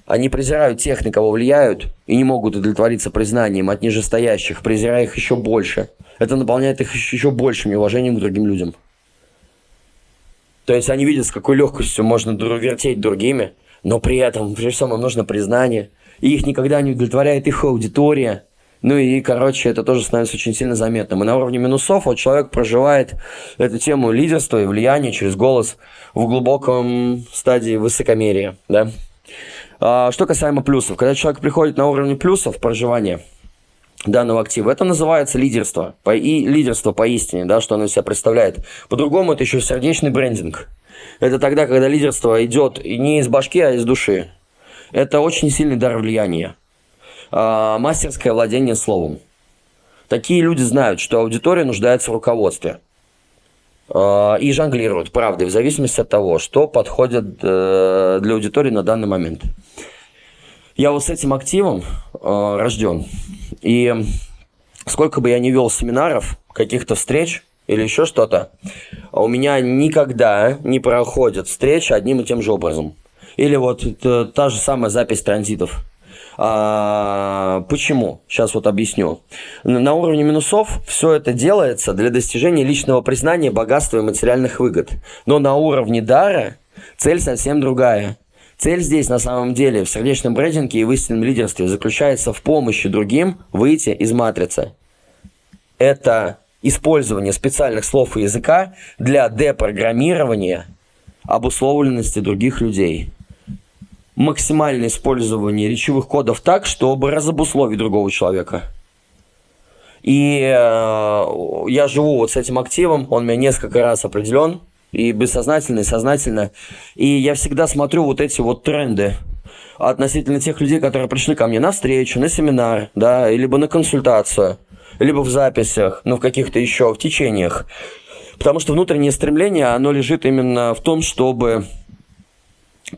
Они презирают тех, на кого влияют, и не могут удовлетвориться признанием от нижестоящих, презирая их еще больше. Это наполняет их еще большим уважением к другим людям. То есть они видят, с какой легкостью можно вертеть другими, но при этом, прежде всего, им нужно признание, и их никогда не удовлетворяет их аудитория. Ну и, короче, это тоже становится очень сильно заметным. И на уровне минусов вот человек проживает эту тему лидерства и влияния через голос в глубоком стадии высокомерия, да. А, что касаемо плюсов. Когда человек приходит на уровень плюсов проживания данного актива, это называется лидерство. И лидерство поистине, да, что оно из себя представляет. По-другому это еще сердечный брендинг. Это тогда, когда лидерство идет не из башки, а из души. Это очень сильный дар влияния. А, мастерское владение словом. Такие люди знают, что аудитория нуждается в руководстве. А, и жонглируют правдой в зависимости от того, что подходит э, для аудитории на данный момент. Я вот с этим активом э, рожден. И сколько бы я ни вел семинаров, каких-то встреч, или еще что-то, у меня никогда не проходит встреча одним и тем же образом. Или вот это, та же самая запись транзитов. А, почему? Сейчас вот объясню. На уровне минусов все это делается для достижения личного признания, богатства и материальных выгод. Но на уровне дара цель совсем другая. Цель здесь на самом деле в сердечном брендинге и в истинном лидерстве заключается в помощи другим выйти из матрицы. Это использование специальных слов и языка для депрограммирования обусловленности других людей. Максимальное использование речевых кодов так, чтобы разобусловить другого человека. И э, я живу вот с этим активом, он меня несколько раз определен, И бессознательно, и сознательно. И я всегда смотрю вот эти вот тренды относительно тех людей, которые пришли ко мне на встречу, на семинар, да, либо на консультацию, либо в записях, ну, в каких-то еще, в течениях. Потому что внутреннее стремление, оно лежит именно в том, чтобы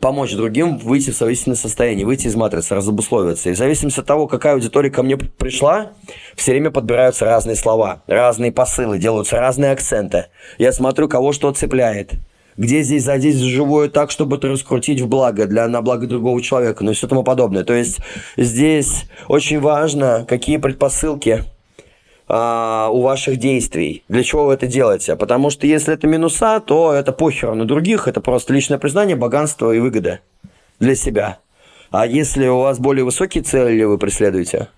помочь другим выйти в совместное состояние, выйти из матрицы, разобусловиться. И в зависимости от того, какая аудитория ко мне пришла, все время подбираются разные слова, разные посылы, делаются разные акценты. Я смотрю, кого что цепляет. Где здесь задеть живое так, чтобы это раскрутить в благо, для, на благо другого человека, ну и все тому подобное. То есть здесь очень важно, какие предпосылки а, у ваших действий. Для чего вы это делаете? Потому что если это минуса, то это похер на других, это просто личное признание, богатство и выгода для себя. А если у вас более высокие цели вы преследуете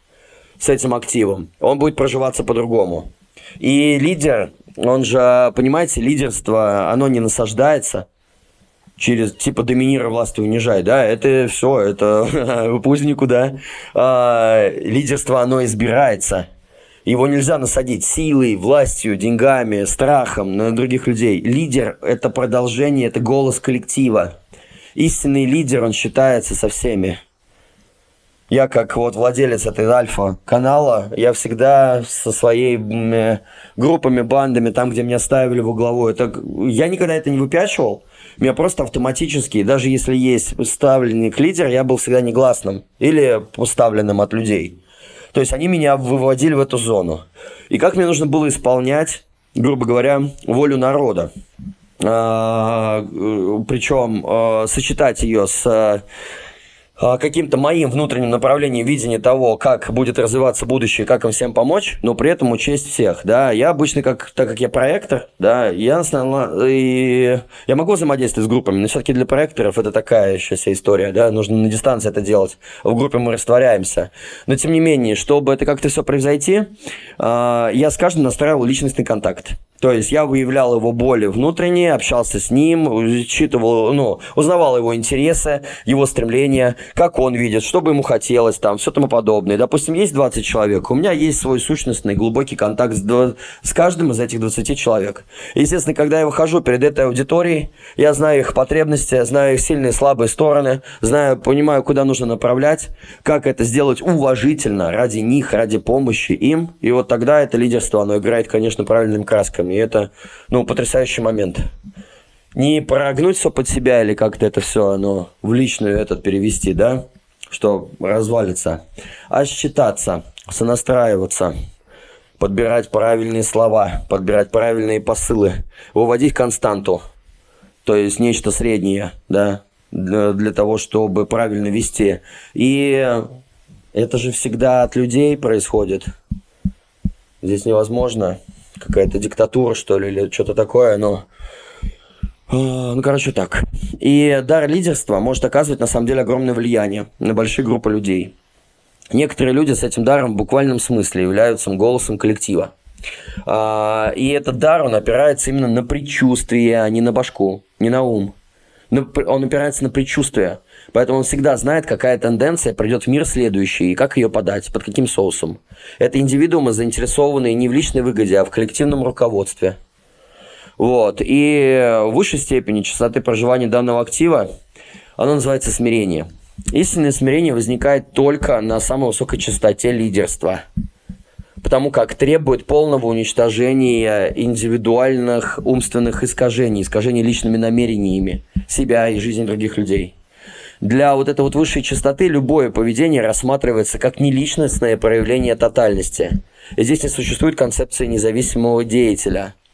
с этим активом, он будет проживаться по-другому. И лидер, он же, понимаете, лидерство, оно не насаждается через, типа, доминируя власть унижай, да, это все, это пусть никуда. А, лидерство, оно избирается – его нельзя насадить силой, властью, деньгами, страхом на других людей. Лидер – это продолжение, это голос коллектива. Истинный лидер, он считается со всеми. Я как вот владелец этой альфа-канала, я всегда со своей группами, бандами, там, где меня ставили во главу, это, я никогда это не выпячивал. Меня просто автоматически, даже если есть ставленник лидер, я был всегда негласным или поставленным от людей. То есть они меня выводили в эту зону. И как мне нужно было исполнять, грубо говоря, волю народа. А, э, причем а, сочетать ее с каким-то моим внутренним направлением видения того, как будет развиваться будущее, как им всем помочь, но при этом учесть всех, да. Я обычно, как, так как я проектор, да, я основно, и я могу взаимодействовать с группами, но все-таки для проекторов это такая еще вся история, да, нужно на дистанции это делать. В группе мы растворяемся. Но тем не менее, чтобы это как-то все произойти, а, я с каждым настраивал личностный контакт. То есть я выявлял его боли внутренние, общался с ним, учитывал, ну, узнавал его интересы, его стремления, как он видит, что бы ему хотелось, там, все тому подобное. Допустим, есть 20 человек, у меня есть свой сущностный глубокий контакт с, с каждым из этих 20 человек. Естественно, когда я выхожу перед этой аудиторией, я знаю их потребности, знаю их сильные и слабые стороны, знаю, понимаю, куда нужно направлять, как это сделать уважительно, ради них, ради помощи им. И вот тогда это лидерство, оно играет, конечно, правильными красками. И это, ну, потрясающий момент. Не прогнуть все под себя или как-то это все, ну, в личную этот перевести, да, что развалится, а считаться, сонастраиваться, подбирать правильные слова, подбирать правильные посылы, выводить константу, то есть нечто среднее, да, для того, чтобы правильно вести. И это же всегда от людей происходит. Здесь невозможно какая-то диктатура, что ли, или что-то такое, но... А, ну, короче, так. И дар лидерства может оказывать, на самом деле, огромное влияние на большие группы людей. Некоторые люди с этим даром в буквальном смысле являются голосом коллектива. А, и этот дар, он опирается именно на предчувствие, а не на башку, не на ум. Он опирается на предчувствие. Поэтому он всегда знает, какая тенденция придет в мир следующий и как ее подать, под каким соусом. Это индивидуумы, заинтересованные не в личной выгоде, а в коллективном руководстве. Вот. И в высшей степени частоты проживания данного актива, оно называется смирение. Истинное смирение возникает только на самой высокой частоте лидерства – потому как требует полного уничтожения индивидуальных умственных искажений, искажений личными намерениями себя и жизни других людей. Для вот этой вот высшей частоты любое поведение рассматривается как неличностное проявление тотальности. И здесь не существует концепции независимого деятеля –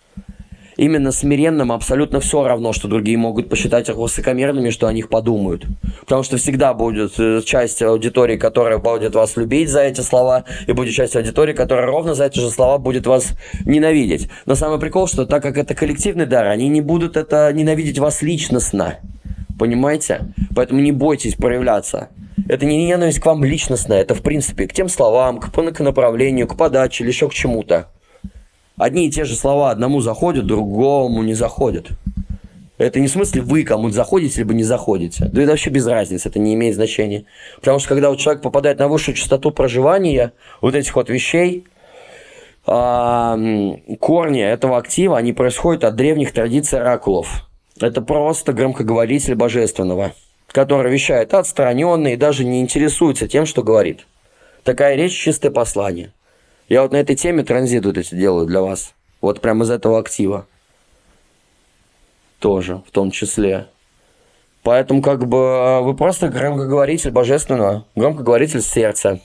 именно смиренным абсолютно все равно, что другие могут посчитать их высокомерными, что о них подумают. Потому что всегда будет э, часть аудитории, которая будет вас любить за эти слова, и будет часть аудитории, которая ровно за эти же слова будет вас ненавидеть. Но самый прикол, что так как это коллективный дар, они не будут это ненавидеть вас личностно. Понимаете? Поэтому не бойтесь проявляться. Это не ненависть к вам личностная, это в принципе к тем словам, к, к направлению, к подаче или еще к чему-то одни и те же слова одному заходят, другому не заходят. Это не в смысле вы кому-то заходите, либо не заходите. Да это вообще без разницы, это не имеет значения. Потому что когда вот человек попадает на высшую частоту проживания вот этих вот вещей, корни этого актива, они происходят от древних традиций оракулов. Это просто громкоговоритель божественного, который вещает отстраненно и даже не интересуется тем, что говорит. Такая речь – чистое послание. Я вот на этой теме транзит вот эти делаю для вас. Вот прямо из этого актива. Тоже, в том числе. Поэтому как бы а, вы просто громкоговоритель божественного, громкоговоритель сердца,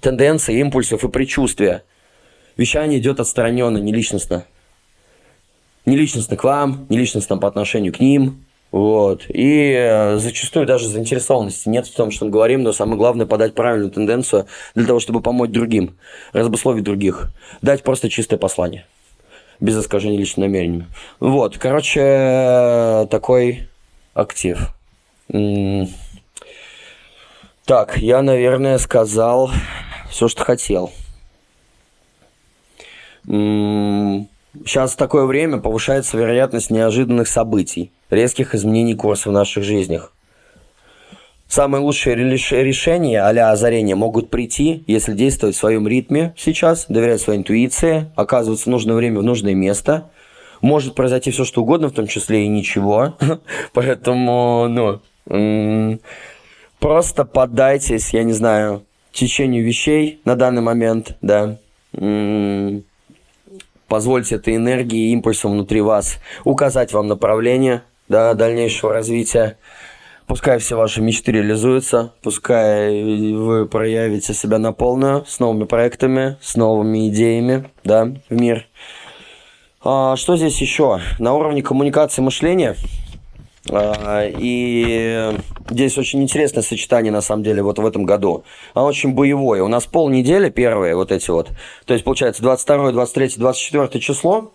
тенденции, импульсов и предчувствия. Вещание идет отстраненно, не личностно. Не личностно к вам, не личностно по отношению к ним. Вот. И э, зачастую даже заинтересованности нет в том, что мы говорим, но самое главное подать правильную тенденцию для того, чтобы помочь другим, разбусловить других, дать просто чистое послание без искажения личным намерением. Вот, короче, э, такой актив. Так, я, наверное, сказал все, что хотел. Сейчас такое время повышается вероятность неожиданных событий, резких изменений курса в наших жизнях. Самые лучшие решения а озарения могут прийти, если действовать в своем ритме сейчас, доверять своей интуиции, оказываться в нужное время в нужное место – может произойти все, что угодно, в том числе и ничего. Поэтому, ну, просто поддайтесь, я не знаю, течению вещей на данный момент, да. Позвольте этой энергии, импульсам внутри вас указать вам направление, да, дальнейшего развития. Пускай все ваши мечты реализуются, пускай вы проявите себя на полную с новыми проектами, с новыми идеями, да, в мир. А, что здесь еще? На уровне коммуникации мышления. А, и здесь очень интересное сочетание, на самом деле, вот в этом году. Оно очень боевое. У нас полнедели первые вот эти вот. То есть, получается, 22, 23, 24 число.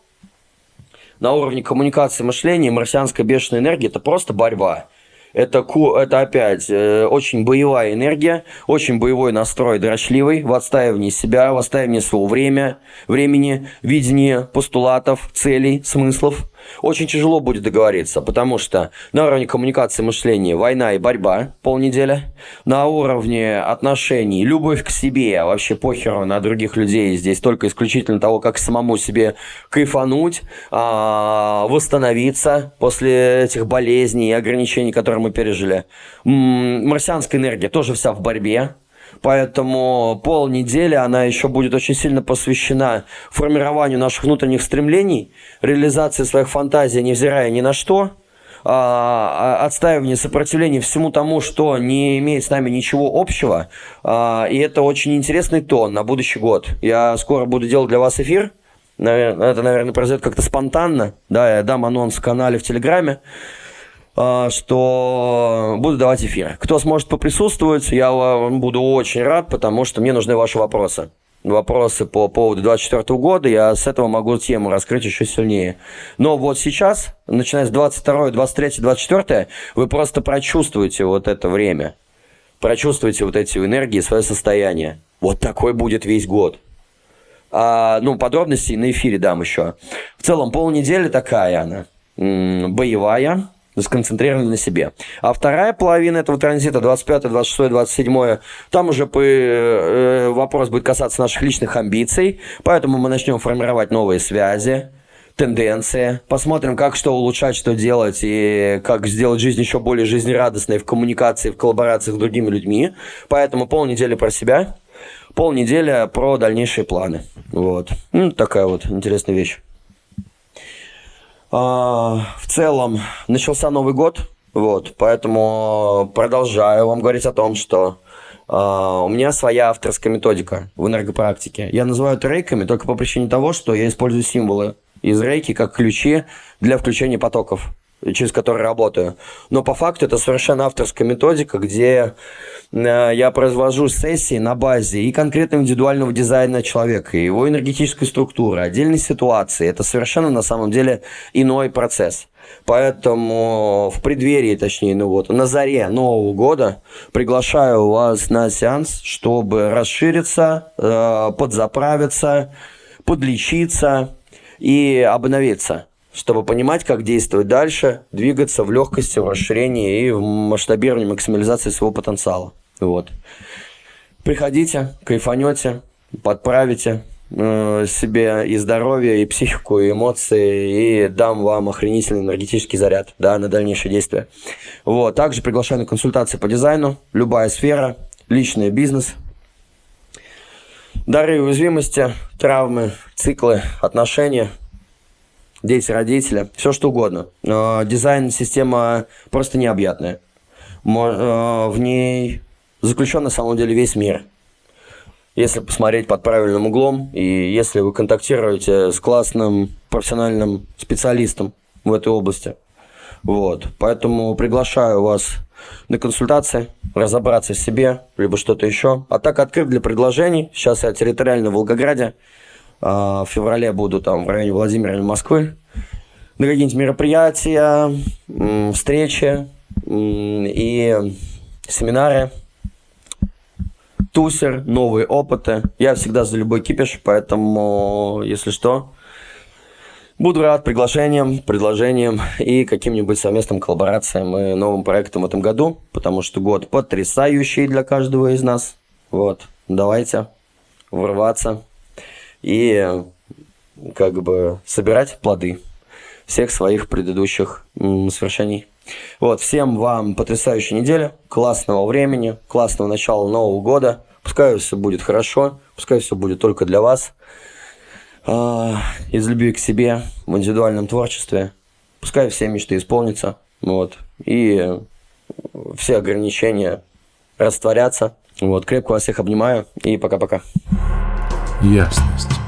На уровне коммуникации мышления марсианская бешеная энергия – это просто борьба. Это, это опять э, очень боевая энергия, очень боевой настрой, дрочливый, в отстаивании себя, в отстаивании своего времени, времени, видения постулатов, целей, смыслов. Очень тяжело будет договориться, потому что на уровне коммуникации мышления война и борьба полнеделя, на уровне отношений любовь к себе, вообще похеру на других людей, здесь только исключительно того, как самому себе кайфануть, а, восстановиться после этих болезней и ограничений, которые мы пережили. Марсианская энергия тоже вся в борьбе, Поэтому полнедели она еще будет очень сильно посвящена формированию наших внутренних стремлений, реализации своих фантазий, невзирая ни на что, а, а, отстаивание, сопротивление всему тому, что не имеет с нами ничего общего. А, и это очень интересный тон на будущий год. Я скоро буду делать для вас эфир. Это, наверное, произойдет как-то спонтанно. Да, я дам анонс в канале в Телеграме. А, что буду давать эфир. Кто сможет поприсутствовать, я буду очень рад, потому что мне нужны ваши вопросы. Вопросы по поводу 24 года, я с этого могу тему раскрыть еще сильнее. Но вот сейчас, начиная с 22, 23, 24, вы просто прочувствуете вот это время. Прочувствуете вот эти энергии, свое состояние. Вот такой будет весь год. А, ну, подробности на эфире дам еще. В целом, полнедели такая она. Боевая, сконцентрированы на себе. А вторая половина этого транзита, 25, 26, 27, там уже по, э, вопрос будет касаться наших личных амбиций, поэтому мы начнем формировать новые связи, тенденции, посмотрим, как что улучшать, что делать, и как сделать жизнь еще более жизнерадостной в коммуникации, в коллаборации с другими людьми. Поэтому полнедели про себя, полнедели про дальнейшие планы. Вот. Ну, такая вот интересная вещь. А, в целом начался Новый год, вот, поэтому продолжаю вам говорить о том, что Uh, у меня своя авторская методика в энергопрактике. Я называю это рейками только по причине того, что я использую символы из рейки как ключи для включения потоков через который работаю. Но по факту это совершенно авторская методика, где э, я произвожу сессии на базе и конкретно индивидуального дизайна человека, и его энергетической структуры, отдельной ситуации. Это совершенно на самом деле иной процесс. Поэтому в преддверии, точнее, ну вот, на заре Нового года приглашаю вас на сеанс, чтобы расшириться, э, подзаправиться, подлечиться и обновиться чтобы понимать, как действовать дальше, двигаться в легкости, в расширении и в масштабировании, максимализации своего потенциала. Вот. Приходите, кайфанете, подправите, э, себе и здоровье, и психику, и эмоции, и дам вам охренительный энергетический заряд, да, на дальнейшее действие. Вот, также приглашаю на консультации по дизайну, любая сфера, личный бизнес, дары уязвимости, травмы, циклы, отношения, дети родители, все что угодно. Дизайн-система просто необъятная. Э, в ней заключен на самом деле весь мир. Если посмотреть под правильным углом, и если вы контактируете с классным профессиональным специалистом в этой области. Вот. Поэтому приглашаю вас на консультации, разобраться в себе, либо что-то еще. А так открыт для предложений. Сейчас я территориально в Волгограде. А, в феврале буду там в районе Владимира или Москвы. На какие-нибудь мероприятия, встречи и семинары. Тусер, новые опыты. Я всегда за любой кипиш, поэтому, если что, буду рад приглашениям, предложениям и каким-нибудь совместным коллаборациям и новым проектам в этом году, потому что год потрясающий для каждого из нас. Вот, давайте врываться и как бы собирать плоды всех своих предыдущих свершений. Вот, всем вам потрясающей недели, классного времени, классного начала Нового года. Пускай все будет хорошо, пускай все будет только для вас. А, из любви к себе, в индивидуальном творчестве. Пускай все мечты исполнятся. Вот. И все ограничения растворятся. Вот. Крепко вас всех обнимаю. И пока-пока. Ясность.